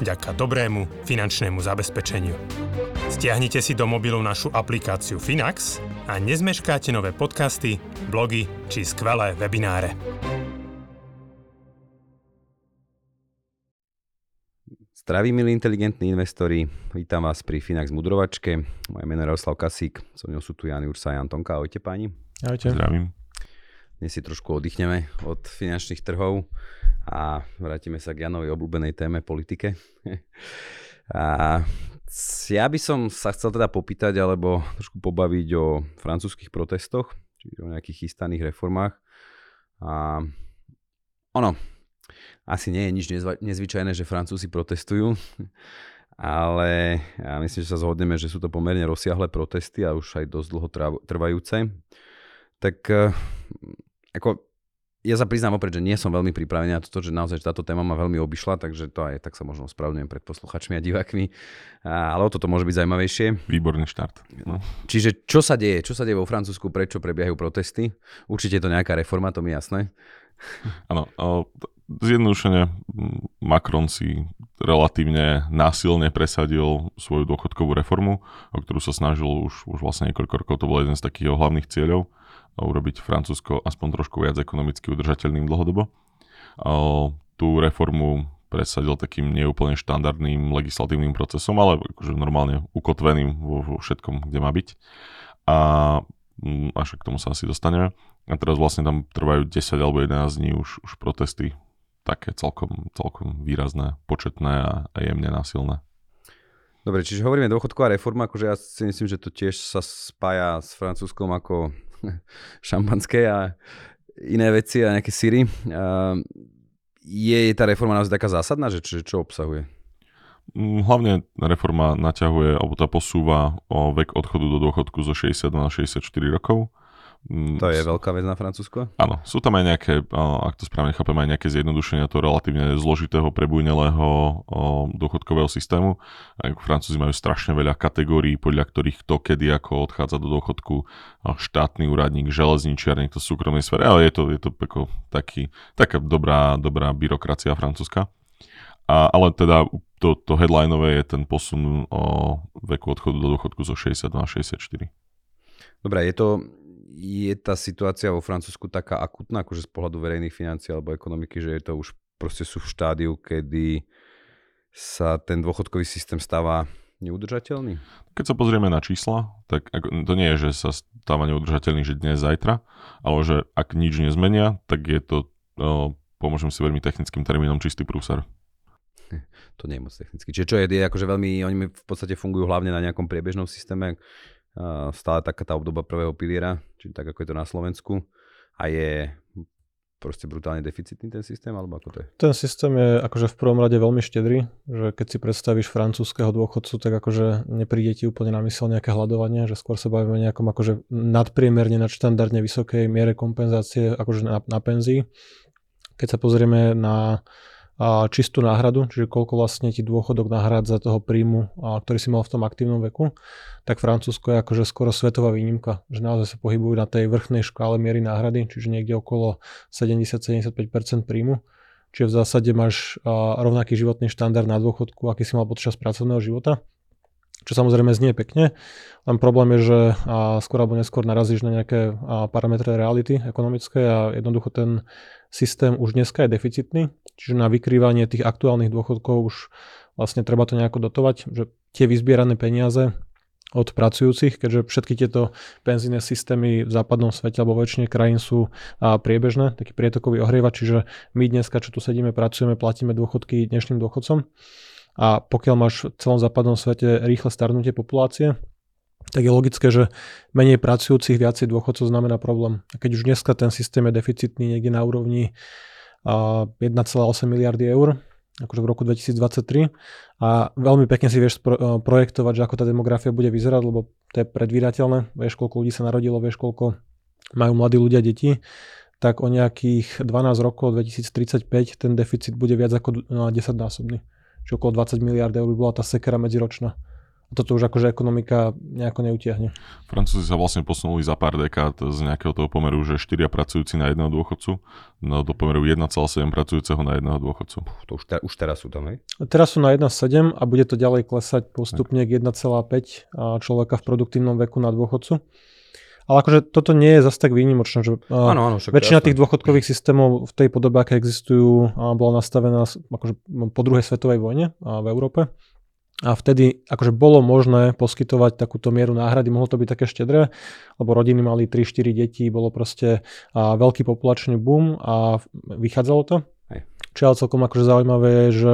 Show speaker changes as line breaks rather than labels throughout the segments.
vďaka dobrému finančnému zabezpečeniu. Stiahnite si do mobilu našu aplikáciu Finax a nezmeškáte nové podcasty, blogy či skvelé webináre.
Zdraví, milí inteligentní investori, vítam vás pri Finax Mudrovačke. Moje meno je Jaroslav Kasík, so mnou sú tu Jan Ursa a Antonka. Ahojte páni.
Ahojte.
Zdravím.
Dnes si trošku oddychneme od finančných trhov a vrátime sa k Janovej obľúbenej téme politike. a ja by som sa chcel teda popýtať alebo trošku pobaviť o francúzských protestoch, čiže o nejakých chystaných reformách. A ono, asi nie je nič nezvyčajné, že Francúzi protestujú, ale ja myslím, že sa zhodneme, že sú to pomerne rozsiahle protesty a už aj dosť dlho trvajúce. Tak eh, ako ja sa priznám opred, že nie som veľmi pripravený na toto, že naozaj že táto téma ma veľmi obišla, takže to aj tak sa možno spravedlňujem pred posluchačmi a divákmi. A, ale o toto môže byť zaujímavejšie.
Výborný štart.
No. Čiže čo sa deje? Čo sa deje vo Francúzsku? Prečo prebiehajú protesty? Určite je to nejaká reforma, to mi je jasné.
Áno, zjednodušene Macron si relatívne násilne presadil svoju dôchodkovú reformu, o ktorú sa snažil už, už vlastne niekoľko rokov, to bol jeden z takých hlavných cieľov urobiť Francúzsko aspoň trošku viac ekonomicky udržateľným dlhodobo. Tú reformu presadil takým neúplne štandardným legislatívnym procesom, ale akože normálne ukotveným vo, vo všetkom, kde má byť. A mm, až k tomu sa asi dostaneme. A teraz vlastne tam trvajú 10 alebo 11 dní už, už protesty, také celkom, celkom výrazné, početné a, a jemne násilné.
Dobre, čiže hovoríme dôchodková reforma, akože ja si myslím, že to tiež sa spája s francúzskom ako šampanské a iné veci a nejaké síry. Je tá reforma naozaj taká zásadná, že čo, čo obsahuje?
Mm, hlavne reforma naťahuje, alebo tá posúva o vek odchodu do dôchodku zo 60 na 64 rokov
to je veľká vec na Francúzsko?
Áno, sú tam aj nejaké, ak to správne chápem, aj nejaké zjednodušenia toho relatívne zložitého, prebujnelého dôchodkového systému. Francúzi majú strašne veľa kategórií, podľa ktorých kto kedy ako odchádza do dôchodku, štátny úradník, železničiar, niekto v súkromnej sfére, ale je to, je to ako taký, taká dobrá, dobrá byrokracia francúzska. A, ale teda to, to headlineové je ten posun o veku odchodu do dôchodku zo 60 na 64.
Dobre, je to, je tá situácia vo Francúzsku taká akutná, akože z pohľadu verejných financií alebo ekonomiky, že je to už proste sú v štádiu, kedy sa ten dôchodkový systém stáva neudržateľný?
Keď sa pozrieme na čísla, tak to nie je, že sa stáva neudržateľný, že dnes, zajtra, ale že ak nič nezmenia, tak je to, pomôžem si veľmi technickým termínom, čistý prúser.
To nie je moc technicky. Čiže čo je, je akože veľmi, oni v podstate fungujú hlavne na nejakom priebežnom systéme, stále taká tá obdoba prvého piliera, či tak ako je to na Slovensku a je proste brutálne deficitný ten systém, alebo ako to je?
Ten systém je akože v prvom rade veľmi štedrý, že keď si predstavíš francúzského dôchodcu, tak akože nepríde ti úplne na mysel nejaké hľadovanie, že skôr sa bavíme nejakom akože nadpriemerne, nadštandardne vysokej miere kompenzácie akože na, na penzii. Keď sa pozrieme na a čistú náhradu, čiže koľko vlastne ti dôchodok nahrádza toho príjmu, a, ktorý si mal v tom aktívnom veku, tak Francúzsko je akože skoro svetová výnimka, že naozaj sa pohybujú na tej vrchnej škále miery náhrady, čiže niekde okolo 70-75% príjmu. Čiže v zásade máš rovnaký životný štandard na dôchodku, aký si mal počas pracovného života čo samozrejme znie pekne, len problém je, že skôr alebo neskôr narazíš na nejaké parametre reality ekonomické a jednoducho ten systém už dneska je deficitný, čiže na vykrývanie tých aktuálnych dôchodkov už vlastne treba to nejako dotovať, že tie vyzbierané peniaze od pracujúcich, keďže všetky tieto penzíne systémy v západnom svete alebo väčšine krajín sú a, priebežné, taký prietokový ohrievač, čiže my dneska, čo tu sedíme, pracujeme, platíme dôchodky dnešným dôchodcom a pokiaľ máš v celom západnom svete rýchle starnutie populácie, tak je logické, že menej pracujúcich, viacej dôchodcov znamená problém. A keď už dneska ten systém je deficitný niekde na úrovni 1,8 miliardy eur, akože v roku 2023 a veľmi pekne si vieš pro, projektovať, že ako tá demografia bude vyzerať, lebo to je predvídateľné, vieš koľko ľudí sa narodilo, vieš koľko majú mladí ľudia deti, tak o nejakých 12 rokov 2035 ten deficit bude viac ako 10 násobný. Čiže okolo 20 miliard eur by bola tá sekera medziročná toto už akože ekonomika nejako neutiahne.
Francúzi sa vlastne posunuli za pár dekád z nejakého toho pomeru, že 4 pracujúci na jedného dôchodcu, no do pomeru 1,7 pracujúceho na jedného dôchodcu.
To už, te, už teraz sú tam, hej?
Teraz sú na 1,7 a bude to ďalej klesať postupne k 1,5 človeka v produktívnom veku na dôchodcu. Ale akože toto nie je zase tak výnimočné, že
ano, ano,
väčšina tých dôchodkových systémov v tej podobe, aké existujú, bola nastavená akože po druhej svetovej vojne v Európe a vtedy akože bolo možné poskytovať takúto mieru náhrady, mohlo to byť také štedré, lebo rodiny mali 3-4 deti, bolo proste veľký populačný boom a vychádzalo to. Hej. Čo je ale celkom akože zaujímavé je, že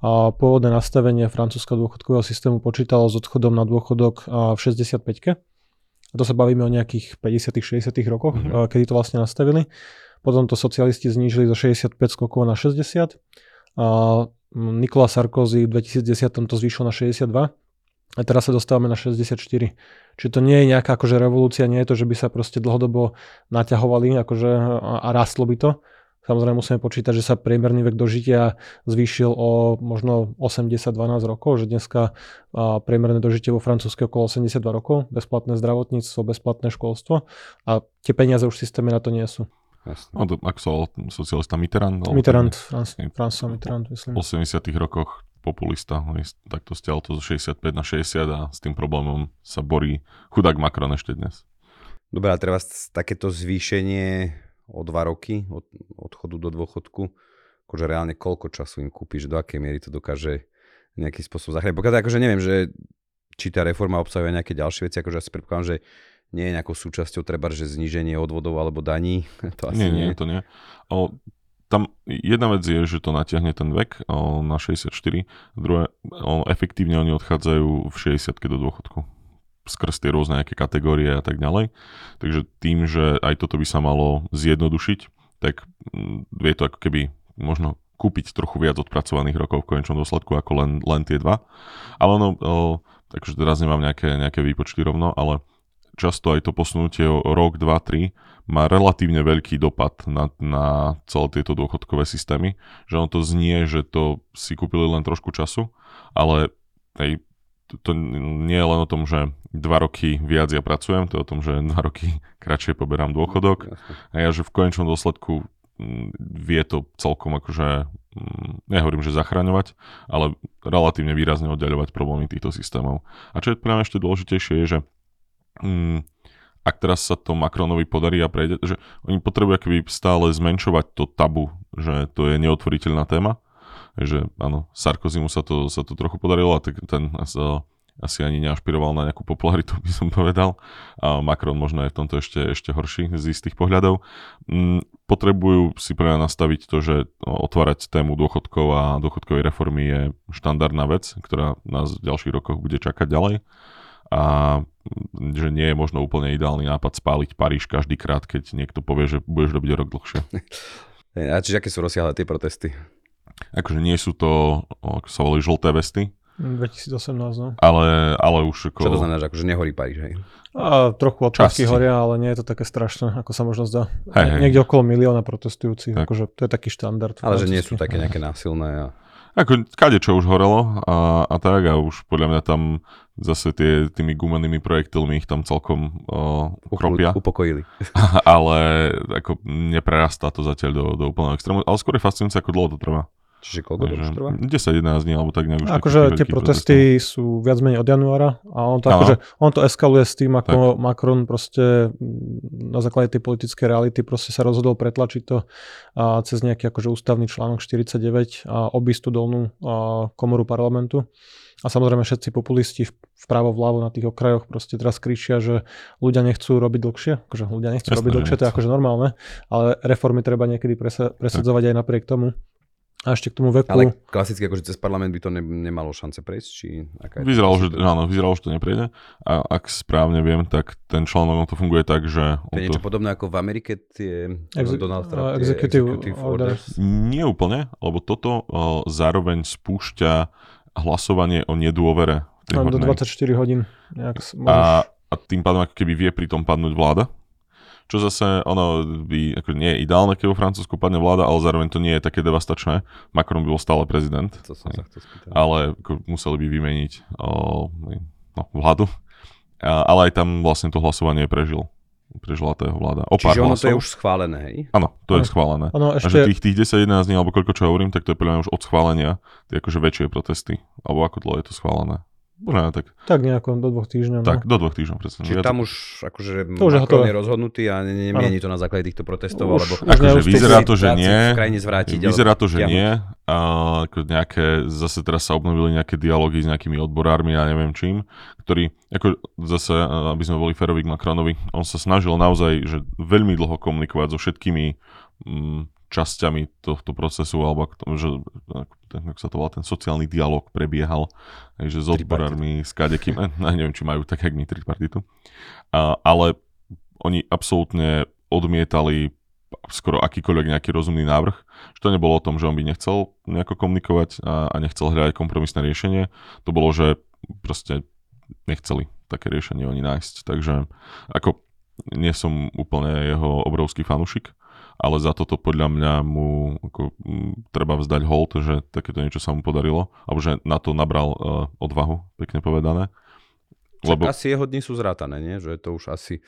a, pôvodné nastavenie francúzského dôchodkového systému počítalo s odchodom na dôchodok v 65-ke. A to sa bavíme o nejakých 50 60 rokoch, mm-hmm. kedy to vlastne nastavili. Potom to socialisti znížili zo 65 skokov na 60. A Nikola Sarkozy v 2010 to zvýšil na 62 a teraz sa dostávame na 64. Čiže to nie je nejaká akože revolúcia, nie je to, že by sa proste dlhodobo naťahovali akože a, a rastlo by to. Samozrejme musíme počítať, že sa priemerný vek dožitia zvýšil o možno 80-12 rokov, že dneska priemerné dožitie vo Francúzsku okolo 82 rokov, bezplatné zdravotníctvo, bezplatné školstvo a tie peniaze už v systéme na to nie sú.
Jasne. No, to, ako sa socialista Mitterrand?
Mitterrand, François Mitterrand, myslím.
V 80 rokoch populista, takto stiaľ to zo 65 na 60 a s tým problémom sa borí chudák Macron ešte dnes.
Dobre, a treba takéto zvýšenie o dva roky od odchodu do dôchodku, akože reálne koľko času im kúpiš, do akej miery to dokáže nejaký spôsob zachrániť. Pokiaľ akože neviem, že či tá reforma obsahuje nejaké ďalšie veci, akože ja si predpokladám, že nie je nejakou súčasťou treba, že zníženie odvodov alebo daní.
To asi nie, nie, nie. to nie. O, tam jedna vec je, že to natiahne ten vek o, na 64, druhé, o, efektívne oni odchádzajú v 60 do dôchodku skrz tie rôzne nejaké kategórie a tak ďalej. Takže tým, že aj toto by sa malo zjednodušiť, tak mm, vie to ako keby možno kúpiť trochu viac odpracovaných rokov v konečnom dôsledku ako len, len tie dva. Ale ono, o, takže teraz nemám nejaké, nejaké výpočty rovno, ale často aj to posunutie o rok, dva, tri má relatívne veľký dopad na, na celé tieto dôchodkové systémy. Že ono to znie, že to si kúpili len trošku času, ale hej, to, nie je len o tom, že dva roky viac ja pracujem, to je o tom, že dva roky kratšie poberám dôchodok a ja, že v konečnom dôsledku vie to celkom akože, nehovorím, že zachraňovať, ale relatívne výrazne oddeľovať problémy týchto systémov. A čo je pre mňa ešte dôležitejšie je, že mm, ak teraz sa to Macronovi podarí a prejde, že oni potrebujú akoby stále zmenšovať to tabu, že to je neotvoriteľná téma. Že áno, Sarkozy mu sa to, sa to trochu podarilo a tak ten sa asi ani neašpiroval na nejakú popularitu, by som povedal. A Macron možno je v tomto ešte, ešte horší z istých pohľadov. Mm, potrebujú si pre nastaviť to, že otvárať tému dôchodkov a dôchodkovej reformy je štandardná vec, ktorá nás v ďalších rokoch bude čakať ďalej a že nie je možno úplne ideálny nápad spáliť Paríž každý krát, keď niekto povie, že budeš robiť rok dlhšie.
A čiže aké sú rozsiahle tie protesty?
Akože nie sú to, ako sa volí, žlté vesty.
2018, no.
Ale, ale už ako...
Čo to znamená, že akože nehorí Paríž, hej?
A, trochu odpadky horia, ale nie je to také strašné, ako sa možno zdá. Hej, hej. Niekde okolo milióna protestujúcich, tak. akože to je taký štandard.
Ale že nie sú také nejaké násilné a...
Ako kade čo už horelo a, a tak a už podľa mňa tam zase tie, tými gumenými projektilmi ich tam celkom o, ukropia.
Upokojili.
ale ako neprerastá to zatiaľ do, do úplného extrému. Ale skôr je fascinujúce, ako dlho to trvá.
Čiže koľko to už trvá?
10-11 dní, alebo tak nejak.
Akože tie protesty protesty sú viac menej od januára a on to, akože, on to eskaluje s tým, ako tak. Macron proste na základe tej politickej reality proste sa rozhodol pretlačiť to a cez nejaký akože ústavný článok 49 a obísť tú dolnú a, komoru parlamentu. A samozrejme všetci populisti vpravo vľavo na tých okrajoch proste teraz kričia, že ľudia nechcú robiť dlhšie. Akože ľudia nechcú Jasne, robiť dlhšie, to je akože normálne, ale reformy treba niekedy presadzovať aj napriek tomu. A ešte k tomu veku.
Ale klasicky akože cez parlament by to ne, nemalo šance prejsť? Či aká je
vyzeralo, že, áno, vyzeralo, že to neprejde. A ak správne viem, tak ten článok to funguje tak, že...
To je niečo
to...
podobné ako v Amerike tie
Exe-
Donald Trump, tie
executive
executive
orders.
orders.
Nie úplne, lebo toto uh, zároveň spúšťa hlasovanie o nedôvere.
do
hornej.
24 hodín. Nejak
a, a tým pádom ako keby vie pri tom padnúť vláda. Čo zase, ono by, ako nie je ideálne, keď vo Francúzsku padne vláda, ale zároveň to nie je také devastačné. Macron by bol stále prezident,
To som sa chcel spýtať.
ale ako museli by vymeniť o, no, vládu. A, ale aj tam vlastne to hlasovanie prežil. Prežila tá jeho vláda. O
Čiže ono to je
hlasov.
už schválené, hej?
Áno, to je
Áno.
schválené.
Ono
A že
ešte,
tých, tých 10-11 dní, alebo koľko čo hovorím, tak to je podľa mňa už od schválenia, tie akože väčšie protesty. Alebo ako dlho je to schválené. Možno tak,
tak nejako do dvoch týždňov.
tak
no.
do dvoch týždňov presne.
Čiže
Ja
tam už akože
To už je
Macron je rozhodnutý a ne- nemieni to na základe týchto protestov,
Už-
alebo
už
Akože vyzerá to, že nie.
v krajine zvrátiť.
Vyzerá to, že nie. A ako nejaké, zase teraz sa obnovili nejaké dialógy s nejakými odborármi a neviem čím, ktorí, ako zase, a aby sme boli férovi k Macronovi, on sa snažil naozaj, že veľmi dlho komunikovať so všetkými mm, časťami tohto procesu, alebo ako, to- že, ten, ako sa to volá, ten sociálny dialog prebiehal, že s odborármi, s kadekým, neviem, či majú tak, jak my tripartitu. A, ale oni absolútne odmietali skoro akýkoľvek nejaký rozumný návrh. Že to nebolo o tom, že on by nechcel nejako komunikovať a, a nechcel hľadať kompromisné riešenie. To bolo, že proste nechceli také riešenie oni nájsť. Takže ako nie som úplne jeho obrovský fanušik, ale za toto podľa mňa mu ako, m, treba vzdať hold, že takéto niečo sa mu podarilo, alebo že na to nabral uh, odvahu, pekne povedané.
Lebo... Asi jeho dni sú zrátané, nie? Že to už asi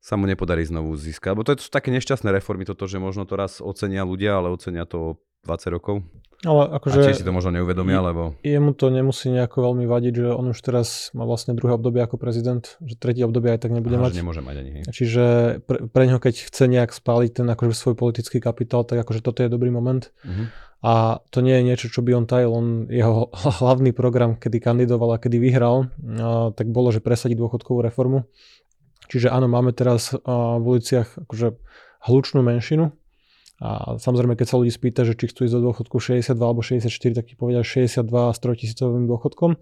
sa mu nepodarí znovu získať. Lebo to sú také nešťastné reformy, toto, že možno to raz ocenia ľudia, ale ocenia to 20 rokov.
Ale
A
akože
tiež si to možno neuvedomia, lebo...
jemu to nemusí nejako veľmi vadiť, že on už teraz má vlastne druhé obdobie ako prezident, že tretie obdobie aj tak nebude
Aha,
mať.
že nemôže mať ani.
Čiže pre, pre neho, keď chce nejak spáliť ten akože svoj politický kapitál, tak akože toto je dobrý moment.
Mhm.
A to nie je niečo, čo by on tajil. On, jeho hlavný program, kedy kandidoval a kedy vyhral, a, tak bolo, že presadiť dôchodkovú reformu. Čiže áno, máme teraz a, v uliciach akože hlučnú menšinu. A samozrejme, keď sa ľudí spýta, že či chcú ísť do dôchodku 62 alebo 64, tak ti povedia 62 s 3000 dôchodkom.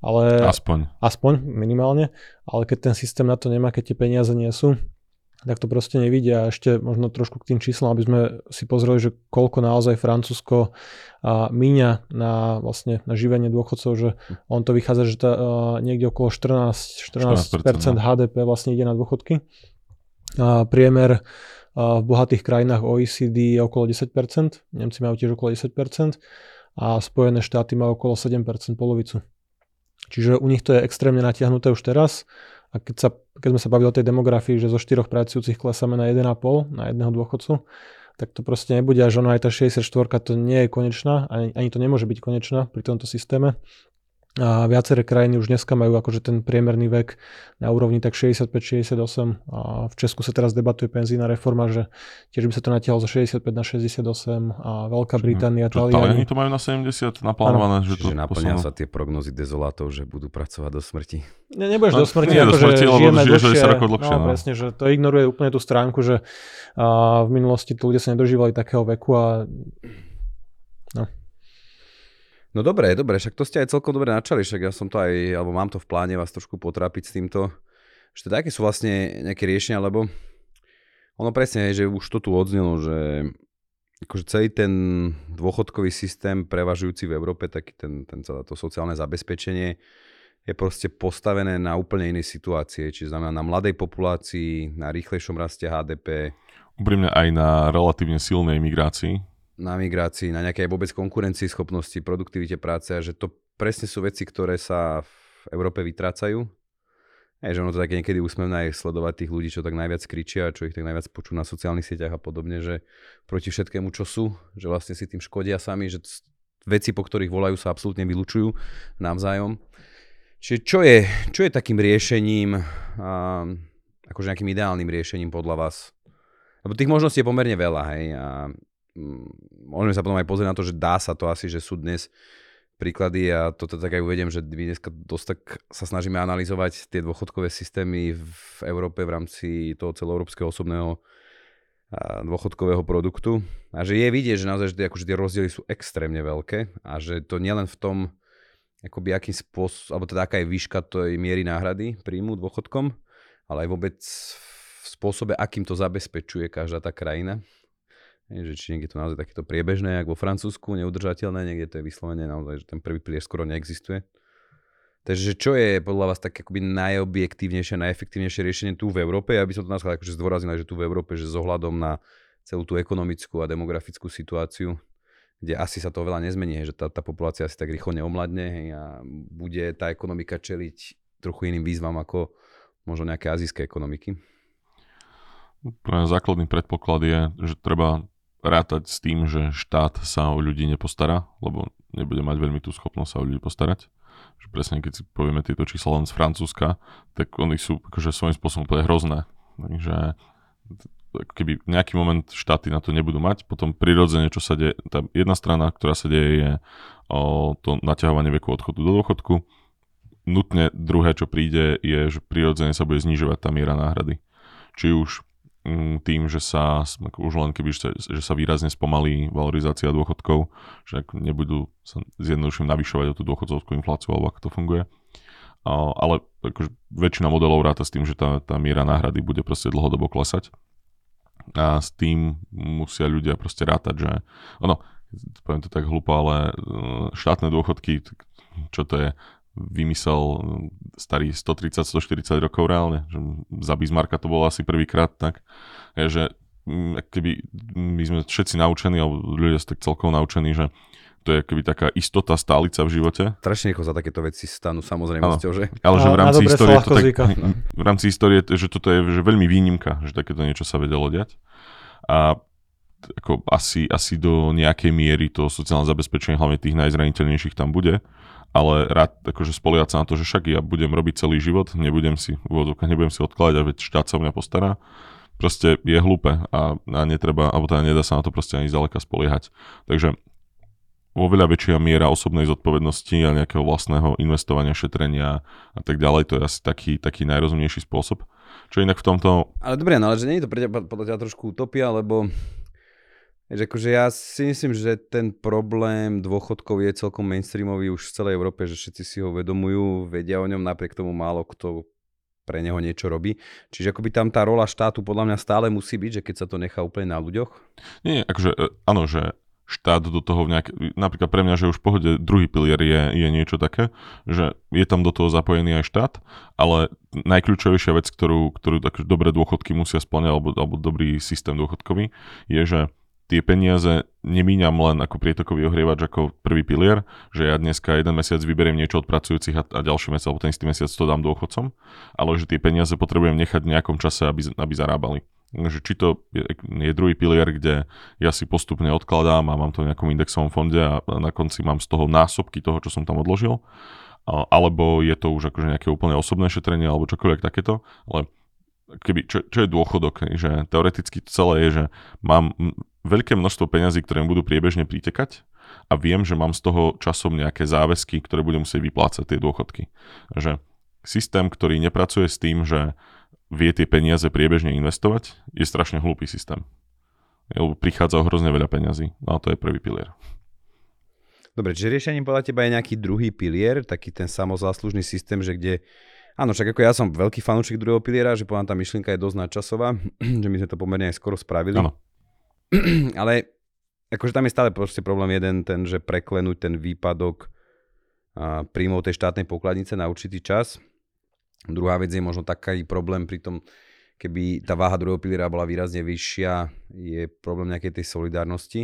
Ale
Aspoň.
aspoň minimálne, ale keď ten systém na to nemá, keď tie peniaze nie sú, tak to proste nevidia. A ešte možno trošku k tým číslom, aby sme si pozreli, že koľko naozaj Francúzsko míňa na, vlastne, na živenie dôchodcov, že on to vychádza, že tá, niekde okolo 14, 14%
14%,
HDP vlastne ide na dôchodky. A priemer v bohatých krajinách OECD je okolo 10%, Nemci majú tiež okolo 10% a Spojené štáty majú okolo 7%, polovicu. Čiže u nich to je extrémne natiahnuté už teraz. A keď, sa, keď sme sa bavili o tej demografii, že zo štyroch pracujúcich klesáme na 1,5 na jedného dôchodcu, tak to proste nebude, až ono aj tá 64 to nie je konečná, ani, ani to nemôže byť konečná pri tomto systéme. A viaceré krajiny už dneska majú akože ten priemerný vek na úrovni tak 65-68 a v Česku sa teraz debatuje penzína reforma, že tiež by sa to natiahlo zo 65 na 68 a Veľká Británia,
Čo, Taliani
Taliani.
to majú na 70 naplánované, že to
Čiže naplňa sa tie prognozy dezolátov, že budú pracovať do smrti.
Ne, nebudeš
No,
do smrti,
nie do
akože
smrti, lebo
žijeme dlhšie.
10 rokov dlhšie,
No,
no.
presne, že to ignoruje úplne tú stránku, že a v minulosti tí ľudia sa nedožívali takého veku a
No dobre, dobre, však to ste aj celkom dobre načali, však ja som to aj, alebo mám to v pláne vás trošku potrápiť s týmto, že teda aké sú vlastne nejaké riešenia, lebo ono presne je, že už to tu odznelo, že akože celý ten dôchodkový systém prevažujúci v Európe, taký ten, ten celé to sociálne zabezpečenie je proste postavené na úplne inej situácie, čiže znamená na mladej populácii, na rýchlejšom raste HDP,
Úprimne aj na relatívne silnej migrácii.
Na migrácii, na nejakej vôbec konkurencii schopnosti, produktivite práce a že to presne sú veci, ktoré sa v Európe vytrácajú. Hej, že ono to také niekedy úsmevné aj sledovať tých ľudí, čo tak najviac kričia, čo ich tak najviac počú na sociálnych sieťach a podobne, že proti všetkému, čo sú, že vlastne si tým škodia sami, že veci, po ktorých volajú, sa absolútne vylúčujú navzájom. Čiže čo je, čo je takým riešením, a, akože nejakým ideálnym riešením podľa vás? Lebo tých možností je pomerne veľa, hej, a môžeme sa potom aj pozrieť na to, že dá sa to asi, že sú dnes príklady a toto tak aj uvediem, že my dneska dosť tak sa snažíme analyzovať tie dôchodkové systémy v Európe v rámci toho celoeurópskeho osobného dôchodkového produktu. A že je vidieť, že naozaj že akože tie rozdiely sú extrémne veľké a že to nielen v tom, akoby akým spôsob, alebo teda aká je výška tej miery náhrady príjmu dôchodkom, ale aj vôbec v spôsobe, akým to zabezpečuje každá tá krajina. Že či niekde to naozaj takéto priebežné, ako vo Francúzsku, neudržateľné, niekde to je vyslovene naozaj, že ten prvý pilier skoro neexistuje. Takže čo je podľa vás tak akoby najobjektívnejšie, najefektívnejšie riešenie tu v Európe? Ja by som to nazval akože zdôraznil, že tu v Európe, že s ohľadom na celú tú ekonomickú a demografickú situáciu, kde asi sa to veľa nezmení, že tá, tá populácia asi tak rýchlo neomladne hej, a bude tá ekonomika čeliť trochu iným výzvam ako možno nejaké azijské ekonomiky.
Pre základný predpoklad je, že treba rátať s tým, že štát sa o ľudí nepostará, lebo nebude mať veľmi tú schopnosť sa o ľudí postarať že presne keď si povieme tieto čísla len z Francúzska, tak oni sú akože svojím spôsobom úplne hrozné. Takže keby nejaký moment štáty na to nebudú mať, potom prirodzene, čo sa deje, tá jedna strana, ktorá sa deje, je o to naťahovanie veku odchodu do dôchodku. Nutne druhé, čo príde, je, že prirodzene sa bude znižovať tá miera náhrady. Či už tým, že sa už len keby, že sa výrazne spomalí valorizácia dôchodkov, že nebudú sa zjednoduším navyšovať o tú dôchodcovskú infláciu, alebo ako to funguje. Ale akože väčšina modelov ráta s tým, že tá, tá miera náhrady bude proste dlhodobo klesať. A s tým musia ľudia proste rátať, že ono, poviem to tak hlúpo, ale e, štátne dôchodky, čo to je, vymysel mm, starý 130-140 rokov reálne. Že za Bismarcka to bolo asi prvýkrát tak, že mm, keby my sme všetci naučení, alebo ľudia sú tak celkovo naučení, že to je keby taká istota stálica v živote.
Strašne rýchlo za takéto veci stanú samozrejmosťou, že?
Ale že v rámci histórie to tak, v rámci histórie, že toto je že veľmi výnimka, že takéto niečo sa vedelo diať. A ako asi, asi do nejakej miery to sociálne zabezpečenie, hlavne tých najzraniteľnejších tam bude ale rád akože spoliať sa na to, že však ja budem robiť celý život, nebudem si v nebudem si odkladať a veď štát sa o mňa postará. Proste je hlúpe a, a netreba, alebo teda nedá sa na to proste ani zďaleka spoliehať. Takže oveľa väčšia miera osobnej zodpovednosti a nejakého vlastného investovania, šetrenia a tak ďalej, to je asi taký, taký najrozumnejší spôsob. Čo inak v tomto...
Ale dobre, no ale že nie je to podľa teba trošku utopia, lebo Vieš, akože ja si myslím, že ten problém dôchodkov je celkom mainstreamový už v celej Európe, že všetci si ho uvedomujú, vedia o ňom, napriek tomu málo kto pre neho niečo robí. Čiže akoby tam tá rola štátu podľa mňa stále musí byť, že keď sa to nechá úplne na ľuďoch.
Nie, akože e, áno, že štát do toho nejak, napríklad pre mňa, že už v pohode druhý pilier je, je niečo také, že je tam do toho zapojený aj štát, ale najkľúčovejšia vec, ktorú, ktorú tak dobré dôchodky musia splňať, alebo, alebo dobrý systém dôchodkový, je, že tie peniaze nemíňam len ako prietokový ohrievač ako prvý pilier, že ja dneska jeden mesiac vyberiem niečo od pracujúcich a, a ďalší mesiac alebo ten istý mesiac to dám dôchodcom, ale že tie peniaze potrebujem nechať v nejakom čase, aby, aby zarábali. Že či to je, druhý pilier, kde ja si postupne odkladám a mám to v nejakom indexovom fonde a na konci mám z toho násobky toho, čo som tam odložil, alebo je to už akože nejaké úplne osobné šetrenie alebo čokoľvek takéto, ale keby, čo, čo je dôchodok, že teoreticky celé je, že mám veľké množstvo peňazí, ktoré mi budú priebežne pritekať a viem, že mám z toho časom nejaké záväzky, ktoré budem musieť vyplácať tie dôchodky. Že systém, ktorý nepracuje s tým, že vie tie peniaze priebežne investovať, je strašne hlúpy systém. Lebo prichádza o hrozne veľa peňazí. No a to je prvý pilier.
Dobre, čiže riešením podľa teba je nejaký druhý pilier, taký ten samozáslužný systém, že kde Áno, však ako ja som veľký fanúšik druhého piliera, že podľa tá myšlienka je dosť nadčasová, že my sme to pomerne aj skoro spravili.
Áno.
Ale akože tam je stále proste problém jeden, ten, že preklenúť ten výpadok príjmov tej štátnej pokladnice na určitý čas. Druhá vec je možno taký problém pri tom, keby tá váha druhého piliera bola výrazne vyššia, je problém nejakej tej solidárnosti.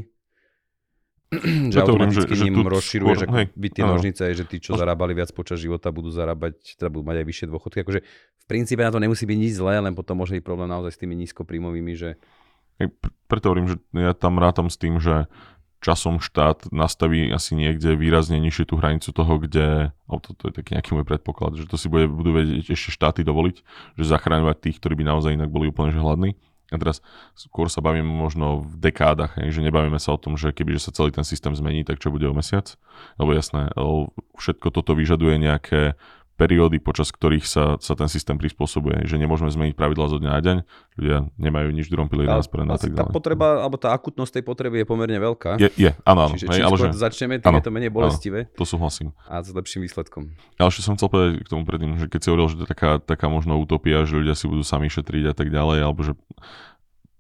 že automaticky že, ním rozširuješ skôr, hej, byť tie nožnice, že tí, čo zarábali viac počas života, budú zarábať, teda budú mať aj vyššie dôchodky. Akože v princípe na to nemusí byť nič zlé, len potom môže byť problém naozaj s tými nízkopríjmovými, že
preto hovorím, že ja tam rátam s tým, že časom štát nastaví asi niekde výrazne nižšie tú hranicu toho, kde, oh, to, to je taký nejaký môj predpoklad, že to si bude, budú vedieť ešte štáty dovoliť, že zachráňovať tých, ktorí by naozaj inak boli úplne že hladní. A teraz skôr sa bavíme možno v dekádach, že nebavíme sa o tom, že keby že sa celý ten systém zmení, tak čo bude o mesiac. Lebo jasné, všetko toto vyžaduje nejaké periódy, počas ktorých sa, sa ten systém prispôsobuje. Že nemôžeme zmeniť pravidla zo dňa na deň, ľudia nemajú nič v druhom pilieri na a tak
Tá potreba, alebo tá akutnosť tej potreby je pomerne veľká.
Je, je áno, áno.
Čiže hej, ale že... začneme, tým áno, je to menej bolestivé.
Áno, to súhlasím.
A s lepším výsledkom.
Ale ešte som chcel povedať k tomu predtým, že keď si hovoril, že to je taká, taká možno utopia, že ľudia si budú sami šetriť a tak ďalej, alebo že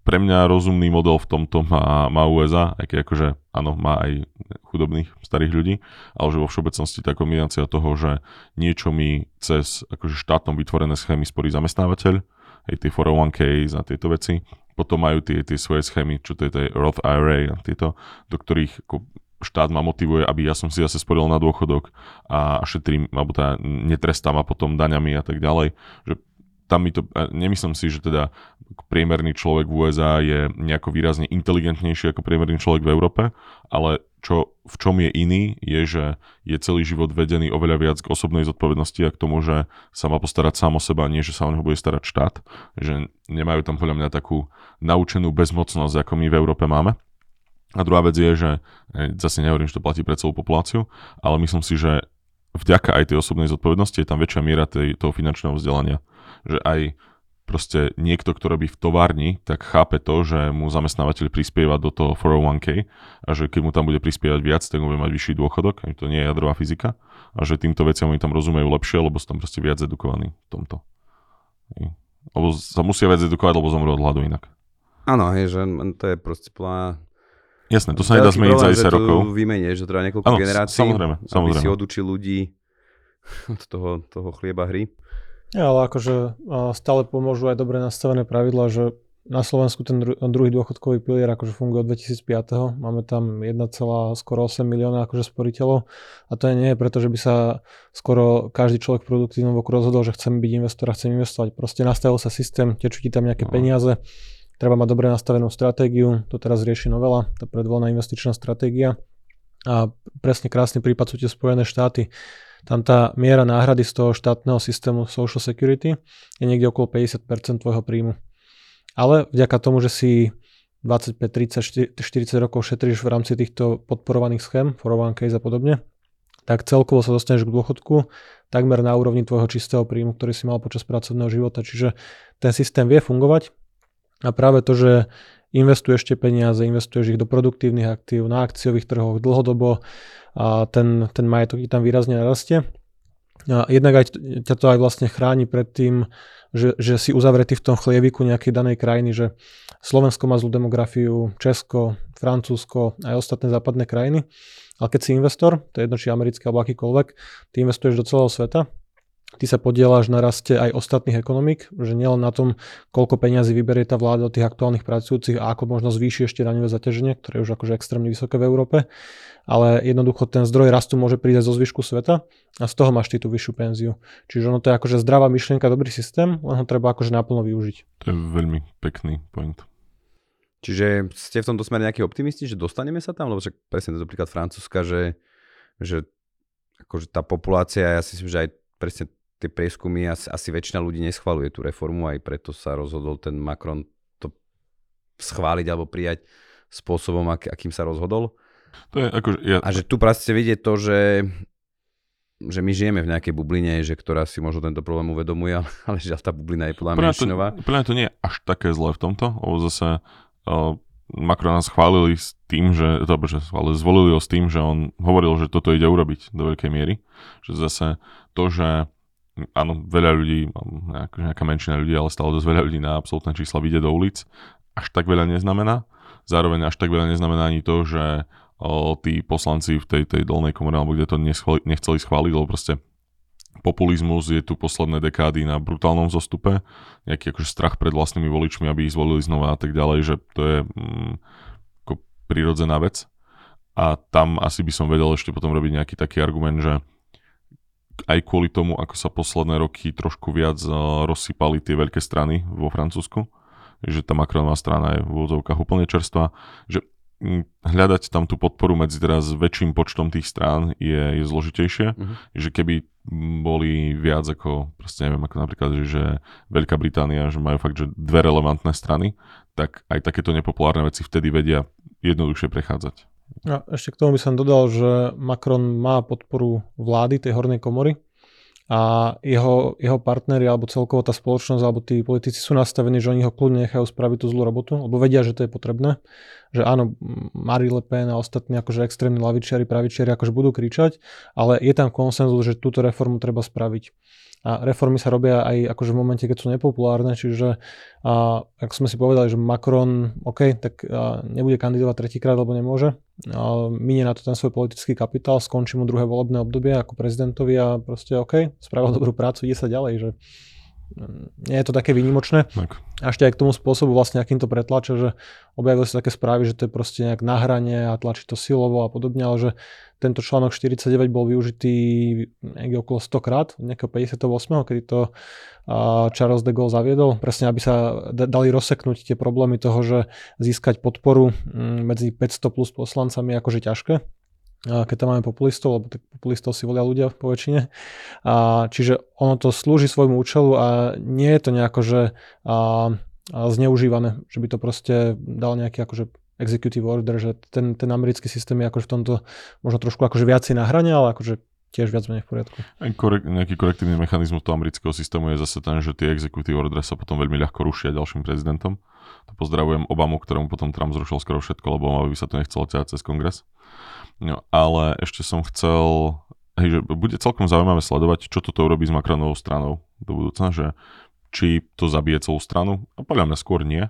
pre mňa rozumný model v tomto má, má USA, keď akože áno, má aj chudobných starých ľudí, ale že vo všeobecnosti tá kombinácia toho, že niečo mi cez akože štátom vytvorené schémy sporí zamestnávateľ, aj tie 401k a tieto veci, potom majú tie, tie svoje schémy, čo to je tie Roth IRA a tieto, do ktorých ako štát ma motivuje, aby ja som si zase sporil na dôchodok a šetrím, alebo teda netrestám a potom daňami a tak ďalej. Že tam mi to, nemyslím si, že teda priemerný človek v USA je nejako výrazne inteligentnejší ako priemerný človek v Európe, ale čo, v čom je iný, je, že je celý život vedený oveľa viac k osobnej zodpovednosti a k tomu, že sa má postarať sám o seba, nie že sa o neho bude starať štát. Že nemajú tam podľa mňa takú naučenú bezmocnosť, ako my v Európe máme. A druhá vec je, že zase nehovorím, že to platí pre celú populáciu, ale myslím si, že vďaka aj tej osobnej zodpovednosti je tam väčšia miera tej, toho finančného vzdelania že aj proste niekto, kto robí v továrni, tak chápe to, že mu zamestnávateľ prispieva do toho 401k a že keď mu tam bude prispievať viac, tak bude mať vyšší dôchodok, to nie je jadrová fyzika a že týmto veciam oni tam rozumejú lepšie, lebo sú tam proste viac edukovaní v tomto. Lebo sa musia viac edukovať, lebo zomrú od hladu inak.
Áno, hej, že to je proste plná...
Jasné, to sa nedá zmeniť za 10 rokov.
Vymenie, že treba niekoľko ano, generácií,
samozrejme, samozrejme.
aby si odučil ľudí od toho, toho chlieba hry.
Ja, ale akože stále pomôžu aj dobre nastavené pravidla, že na Slovensku ten druhý dôchodkový pilier akože funguje od 2005. Máme tam 1, skoro 8 milióna akože sporiteľov a to nie je preto, že by sa skoro každý človek v produktívnom voku rozhodol, že chcem byť investor a chcem investovať. Proste nastavil sa systém, tečú ti tam nejaké no. peniaze, treba mať dobre nastavenú stratégiu, to teraz rieši novela, tá predvolená investičná stratégia a presne krásny prípad sú tie Spojené štáty tam tá miera náhrady z toho štátneho systému Social Security je niekde okolo 50% tvojho príjmu. Ale vďaka tomu, že si 25, 30, 40 rokov šetríš v rámci týchto podporovaných schém, 401k a podobne, tak celkovo sa dostaneš k dôchodku takmer na úrovni tvojho čistého príjmu, ktorý si mal počas pracovného života. Čiže ten systém vie fungovať a práve to, že investuješ tie peniaze, investuješ ich do produktívnych aktív, na akciových trhoch dlhodobo, a ten, ten majetok tam výrazne narastie. A jednak aj ťa to aj vlastne chráni pred tým, že, že si uzavretý v tom chlieviku nejakej danej krajiny, že Slovensko má zlú demografiu, Česko, Francúzsko, aj ostatné západné krajiny. Ale keď si investor, to je jedno či americký alebo akýkoľvek, ty investuješ do celého sveta, ty sa podieláš na raste aj ostatných ekonomík, že nielen na tom, koľko peňazí vyberie tá vláda od tých aktuálnych pracujúcich a ako možno zvýši ešte daňové zaťaženie, ktoré je už akože extrémne vysoké v Európe, ale jednoducho ten zdroj rastu môže prísť zo zvyšku sveta a z toho máš ty tú vyššiu penziu. Čiže ono to je akože zdravá myšlienka, dobrý systém, len ho treba akože naplno využiť.
To je veľmi pekný point.
Čiže ste v tomto smere nejakí optimisti, že dostaneme sa tam? Lebo však presne to príklad Francúzska, že, že akože tá populácia, ja si myslím, že aj presne tie prieskumy asi, asi väčšina ľudí neschvaluje tú reformu, aj preto sa rozhodol ten Macron to schváliť alebo prijať spôsobom, ak, akým sa rozhodol.
To je ako, ja...
A že tu proste vidieť to, že že my žijeme v nejakej bubline, že ktorá si možno tento problém uvedomuje, ale že tá bublina je podľa mňa menšinová.
Podľa to nie je až také zlé v tomto, lebo zase uh, Macrona schválili s tým, že, to, že schválili, zvolili ho s tým, že on hovoril, že toto ide urobiť do veľkej miery. Že zase to, že áno, veľa ľudí, nejaká, menšina ľudí, ale stále dosť veľa ľudí na absolútne čísla vyjde do ulic, až tak veľa neznamená. Zároveň až tak veľa neznamená ani to, že o, tí poslanci v tej, tej dolnej komore, alebo kde to nechceli schváliť, lebo proste populizmus je tu posledné dekády na brutálnom zostupe, nejaký akože strach pred vlastnými voličmi, aby ich zvolili znova a tak ďalej, že to je mm, ako prirodzená vec. A tam asi by som vedel ešte potom robiť nejaký taký argument, že aj kvôli tomu, ako sa posledné roky trošku viac eh, rozsypali tie veľké strany vo Francúzsku, že tá Macronová strana je v úvodzovkách úplne čerstvá, že hľadať tam tú podporu medzi teraz väčším počtom tých strán je, je zložitejšie, uh-huh. že keby boli viac ako, proste neviem, ako napríklad, že, že Veľká Británia, že majú fakt, že dve relevantné strany, tak aj takéto nepopulárne veci vtedy vedia jednoduchšie prechádzať.
A ešte k tomu by som dodal, že Macron má podporu vlády tej hornej komory a jeho, jeho partneri alebo celkovo tá spoločnosť alebo tí politici sú nastavení, že oni ho kľudne nechajú spraviť tú zlú robotu, lebo vedia, že to je potrebné. Že áno, Marie Le Pen a ostatní akože extrémni lavičiari, pravičiari akože budú kričať, ale je tam konsenzus, že túto reformu treba spraviť a reformy sa robia aj akože v momente, keď sú nepopulárne, čiže a, ako sme si povedali, že Macron, OK, tak a, nebude kandidovať tretíkrát, lebo nemôže, a, minie na to ten svoj politický kapitál, skončí mu druhé volebné obdobie ako prezidentovi a proste OK, spravil dobrú prácu, ide sa ďalej, že nie je to také výnimočné. Tak. A ešte aj k tomu spôsobu vlastne, akým to pretlača, že objavili sa také správy, že to je proste nejak nahranie a tlačí to silovo a podobne, ale že tento článok 49 bol využitý niekde okolo 100 krát, nejakého 58. kedy to Charles de Gaulle zaviedol, presne aby sa dali rozseknúť tie problémy toho, že získať podporu medzi 500 plus poslancami je akože ťažké keď tam máme populistov, lebo tak populistov si volia ľudia po väčšine. A, čiže ono to slúži svojmu účelu a nie je to nejako, že a, a zneužívané, že by to proste dal nejaký akože executive order, že ten, ten americký systém je akože v tomto možno trošku akože viacej na hrane, ale akože tiež viac menej v poriadku.
Korek, nejaký korektívny mechanizmus toho amerického systému je zase ten, že tie executive order sa potom veľmi ľahko rušia ďalším prezidentom. To pozdravujem Obamu, ktorému potom Trump zrušil skoro všetko, lebo Obama by sa to nechcelo ťahať cez kongres. No, ale ešte som chcel, hej, že bude celkom zaujímavé sledovať, čo toto urobí s Macronovou stranou do budúcna, že či to zabije celú stranu. A podľa mňa skôr nie.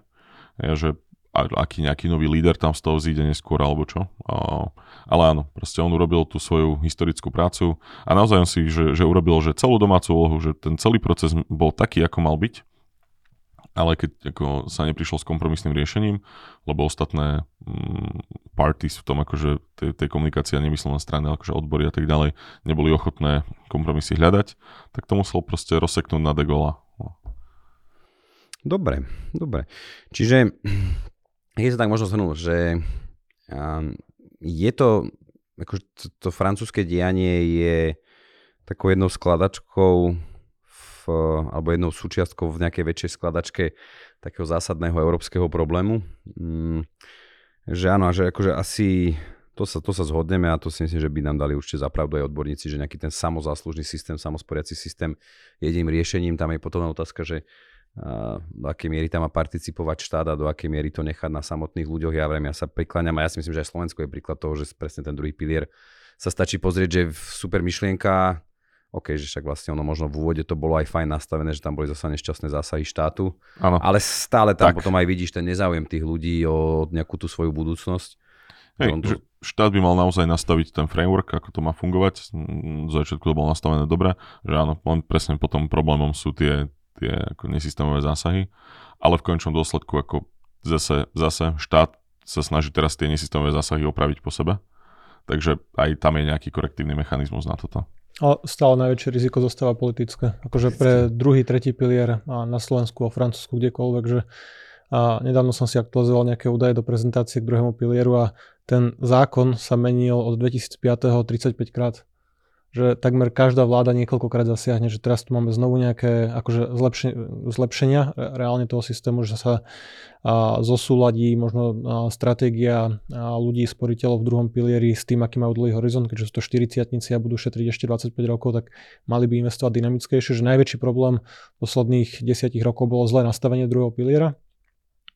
Ja, že aký nejaký nový líder tam z toho zíde neskôr alebo čo. A, ale áno, proste on urobil tú svoju historickú prácu a naozaj on si, že, že urobil že celú domácu úlohu, že ten celý proces bol taký, ako mal byť ale keď ako, sa neprišlo s kompromisným riešením, lebo ostatné mm, parties v tom akože tej, tej komunikácii, nemyslím na strany, akože odbory a tak ďalej, neboli ochotné kompromisy hľadať, tak to musel proste rozseknúť na degola.
Dobre, dobre. Čiže je sa tak možno zhrnúť, že um, je to, akože to, to francúzske dianie je takou jednou skladačkou alebo jednou súčiastkou v nejakej väčšej skladačke takého zásadného európskeho problému. Mm, že áno, že akože asi to sa, to sa zhodneme a to si myslím, že by nám dali určite zapravdu aj odborníci, že nejaký ten samozáslužný systém, samosporiaci systém jediným riešením. Tam je potom otázka, že do akej miery tam má participovať štát a do akej miery to nechať na samotných ľuďoch. Ja vrem, ja sa prikláňam a ja si myslím, že aj Slovensko je príklad toho, že presne ten druhý pilier sa stačí pozrieť, že super myšlienka, OK, že však vlastne ono možno v úvode to bolo aj fajn nastavené, že tam boli zase nešťastné zásahy štátu, ano. ale stále tam tak. potom aj vidíš ten nezáujem tých ľudí o nejakú tú svoju budúcnosť.
Hej, to... že štát by mal naozaj nastaviť ten framework, ako to má fungovať. Z začiatku to bolo nastavené dobre, že áno, len presne potom problémom sú tie, tie ako nesystémové zásahy, ale v končnom dôsledku ako zase, zase štát sa snaží teraz tie nesystémové zásahy opraviť po sebe. Takže aj tam je nejaký korektívny mechanizmus na toto.
Ale stále najväčšie riziko zostáva politické. Akože pre druhý, tretí pilier a na Slovensku a Francúzsku, kdekoľvek, že a nedávno som si aktualizoval nejaké údaje do prezentácie k druhému pilieru a ten zákon sa menil od 2005. 35 krát že takmer každá vláda niekoľkokrát zasiahne, že teraz tu máme znovu nejaké akože zlepšenia, zlepšenia reálne toho systému, že sa a, zosúladí možno a, stratégia a, ľudí, sporiteľov v druhom pilieri s tým, aký majú dlhý horizont, keďže sú to 40 a budú šetriť ešte 25 rokov, tak mali by investovať dynamickejšie, že najväčší problém posledných 10 rokov bolo zlé nastavenie druhého piliera.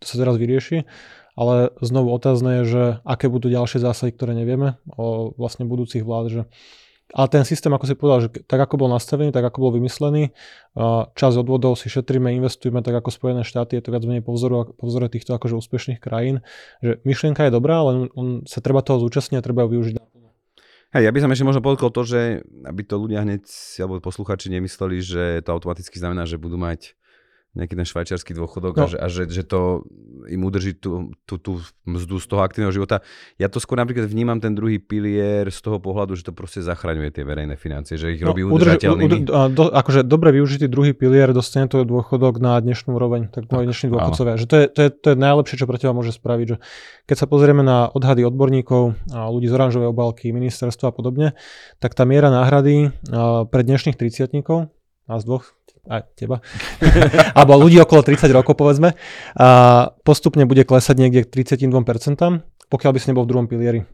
To sa teraz vyrieši. Ale znovu otázne je, že aké budú ďalšie zásahy, ktoré nevieme o vlastne budúcich vlád, že ale ten systém, ako si povedal, že tak ako bol nastavený, tak ako bol vymyslený, čas odvodov si šetríme, investujeme tak ako Spojené štáty, je to viac menej po vzoru, po vzoru týchto akože úspešných krajín, že myšlienka je dobrá, len on sa treba toho zúčastniť a treba ho využiť.
Hej, ja by som ešte možno podotkol to, že aby to ľudia hneď, alebo posluchači nemysleli, že to automaticky znamená, že budú mať nejaký ten švajčiarsky dôchodok no. a, že, a že, že to im udrží tú, tú, tú mzdu z toho aktívneho života. Ja to skôr napríklad vnímam ten druhý pilier z toho pohľadu, že to proste zachraňuje tie verejné financie, že ich no, robí udržateľnými.
Udrž, do, akože dobre využitý druhý pilier dostane to dôchodok na dnešnú úroveň, tak, tak dnešní dôchodcovia. Že to, je, to, je, to je najlepšie, čo pre teba môže spraviť. Že keď sa pozrieme na odhady odborníkov, a ľudí z oranžovej obálky, ministerstva a podobne, tak tá miera náhrady pre dnešných 30 nás dvoch, aj teba, alebo ľudí okolo 30 rokov povedzme, a postupne bude klesať niekde k 32%, pokiaľ by si nebol v druhom pilieri.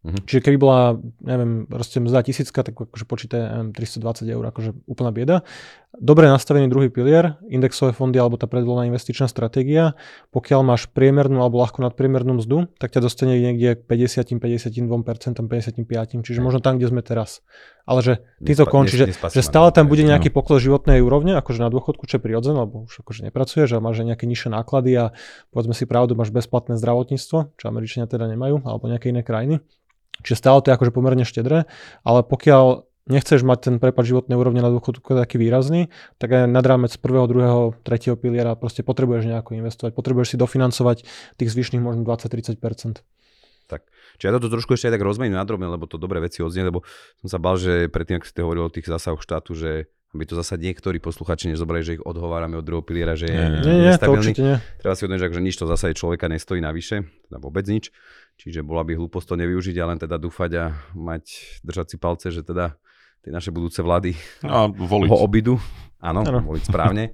Uh-huh. Čiže keby bola, neviem, proste mzda tisícka, tak akože počítaj neviem, 320 eur, akože úplná bieda. Dobre nastavený druhý pilier, indexové fondy alebo tá predvolená investičná stratégia. Pokiaľ máš priemernú alebo ľahko nadpriemernú mzdu, tak ťa dostane niekde k 50, 52%, 55%, čiže možno tam, kde sme teraz. Ale že ty to končí, že, že stále tam bude nejaký pokles životnej úrovne, akože na dôchodku, čo je prirodzené, lebo už akože nepracuješ a máš nejaké nižšie náklady a povedzme si pravdu, máš bezplatné zdravotníctvo, čo Američania teda nemajú, alebo nejaké iné krajiny Čiže stále to je akože pomerne štedré, ale pokiaľ nechceš mať ten prepad životnej úrovne na dôchodku taký výrazný, tak aj nad rámec prvého, druhého, tretieho piliera proste potrebuješ nejako investovať, potrebuješ si dofinancovať tých zvyšných možno 20-30%.
Tak, čiže ja toto trošku ešte aj tak rozmením nadrobne, lebo to dobré veci odznie, lebo som sa bal, že predtým, ak ste hovorili o tých zásahoch štátu, že aby to zase niektorí posluchači nezobrali, že ich odhovárame od druhého piliera, že je
nie, nie, nie, to určite nie.
Treba si uvedomiť, že nič to zase človeka nestojí navyše, teda vôbec nič. Čiže bola by hlúposť to nevyužiť a len teda dúfať a mať, držať si palce, že teda tie naše budúce vlády
a voliť.
ho obidu. Áno, ano. voliť správne.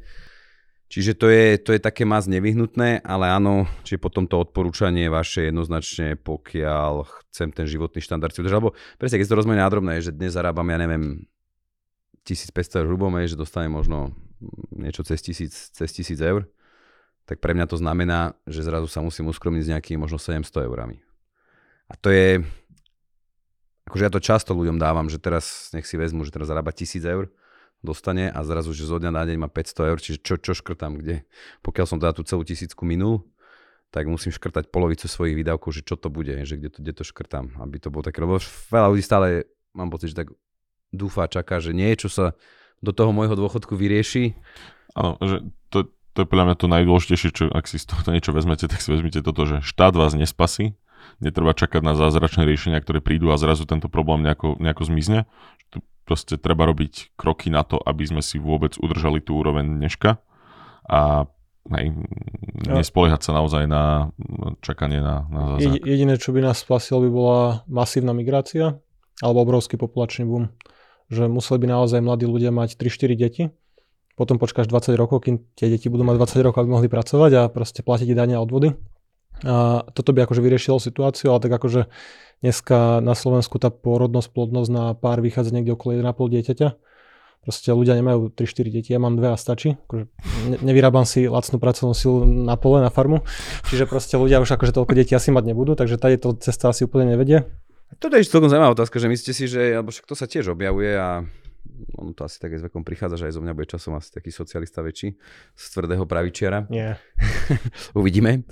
Čiže to je, to je také más nevyhnutné, ale áno, čiže potom to odporúčanie vaše jednoznačne, pokiaľ chcem ten životný štandard si udržať, lebo presne, keď to rozmeň nádrobné, že dnes zarábam, ja neviem, 1500 eur hrubom, že dostane možno niečo cez 1000, cez 1000 eur, tak pre mňa to znamená, že zrazu sa musím uskromniť s nejakými možno 700 eurami. A to je, akože ja to často ľuďom dávam, že teraz nech si vezmu, že teraz zarába 1000 eur, dostane a zrazu, že zo dňa na deň má 500 eur, čiže čo, čo škrtám, kde? Pokiaľ som teda tú celú tisícku minul, tak musím škrtať polovicu svojich výdavkov, že čo to bude, že kde to, kde to škrtám, aby to bolo také, lebo veľa ľudí stále, mám pocit, že tak dúfa, čaká, že niečo sa do toho môjho dôchodku vyrieši.
Áno, že to, to je podľa mňa to najdôležitejšie, čo ak si z toho niečo vezmete, tak si vezmite toto, že štát vás nespasí, netreba čakať na zázračné riešenia, ktoré prídu a zrazu tento problém nejako, nejako zmizne. Tu proste treba robiť kroky na to, aby sme si vôbec udržali tú úroveň dneška a hej, nespoliehať sa naozaj na čakanie na, na zázrak.
Jediné, čo by nás spasilo, by bola masívna migrácia alebo obrovský populačný boom. Že museli by naozaj mladí ľudia mať 3-4 deti, potom počkáš 20 rokov, kým tie deti budú mať 20 rokov, aby mohli pracovať a proste platiť dania a odvody a toto by akože vyriešilo situáciu, ale tak akože dneska na Slovensku tá pôrodnosť, plodnosť na pár vychádza niekde okolo 1,5 dieťaťa. Proste ľudia nemajú 3-4 deti, ja mám dve a stačí. Akože ne, nevyrábam si lacnú pracovnú silu na pole, na farmu. Čiže proste ľudia už akože toľko detí asi mať nebudú, takže tady to cesta asi úplne nevedie.
Toto je celkom zaujímavá otázka, že myslíte si, že, alebo však to sa tiež objavuje a ono to asi tak s vekom prichádza, že aj zo mňa bude časom asi taký socialista väčší, z tvrdého pravičiara.
Nie.
Uvidíme.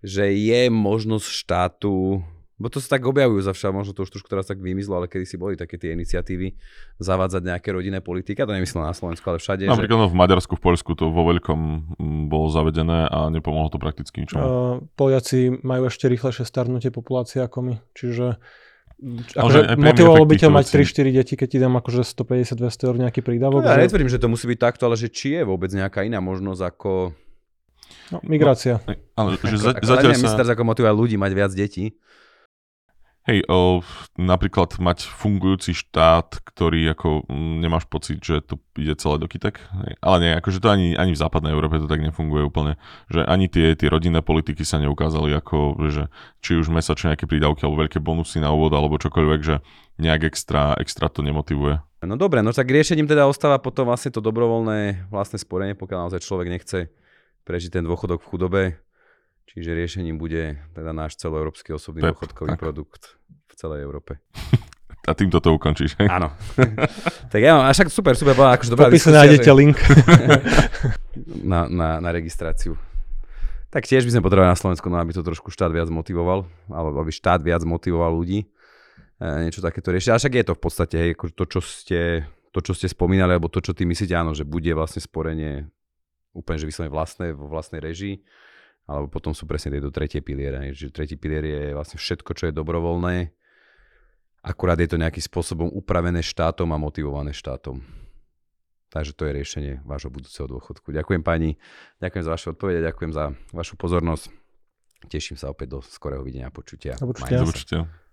Že je možnosť štátu, bo to sa tak objavujú za však, možno to už trošku teraz tak vymizlo, ale kedy si boli také tie iniciatívy zavádzať nejaké rodinné politiky, a to nemyslel na Slovensku, ale všade.
Napríklad že... No, v Maďarsku, v Poľsku to vo veľkom bolo zavedené a nepomohlo to prakticky ničomu. Uh,
Poliaci majú ešte rýchlejšie starnutie populácie ako my, čiže Akože motivovalo by ťa mať 3-4 deti, keď ti dám akože 150-200 eur nejaký prídavok.
No, ja že... netvrdím, že to musí byť takto, ale že či je vôbec nejaká iná možnosť ako...
No, migrácia.
No, ale, že
za, ako, zatiaľ sa... ako motivuje ľudí mať viac detí.
Hej, o, napríklad mať fungujúci štát, ktorý ako m, nemáš pocit, že to ide celé do kytek. Ale nie, akože to ani, ani v západnej Európe to tak nefunguje úplne. Že ani tie, tie rodinné politiky sa neukázali ako, že či už mesačne nejaké prídavky alebo veľké bonusy na úvod alebo čokoľvek, že nejak extra, extra to nemotivuje.
No dobre, no tak riešením teda ostáva potom vlastne to dobrovoľné vlastné sporenie, pokiaľ naozaj človek nechce prežiť ten dôchodok v chudobe Čiže riešením bude teda náš celoeurópsky osobný Pep, dôchodkový tak. produkt v celej Európe.
A týmto to ukončíš, hej?
Áno. tak ja mám, a však super, super, bola akože dobrá
Popise nájdete že... link.
na, na, na registráciu. Tak tiež by sme potrebovali na Slovensku, no, aby to trošku štát viac motivoval, alebo aby štát viac motivoval ľudí e, niečo takéto riešiť. A však je to v podstate, hej, akože to, čo ste, to, čo ste spomínali, alebo to, čo ty myslíte, áno, že bude vlastne sporenie úplne, že vyslovene vlastné, vo vlastnej režii alebo potom sú presne tieto tretie piliere. Že tretí pilier je vlastne všetko, čo je dobrovoľné, akurát je to nejakým spôsobom upravené štátom a motivované štátom. Takže to je riešenie vášho budúceho dôchodku. Ďakujem pani, ďakujem za vaše odpovede, ďakujem za vašu pozornosť. Teším sa opäť do skorého videnia a počutia.
Do počutia.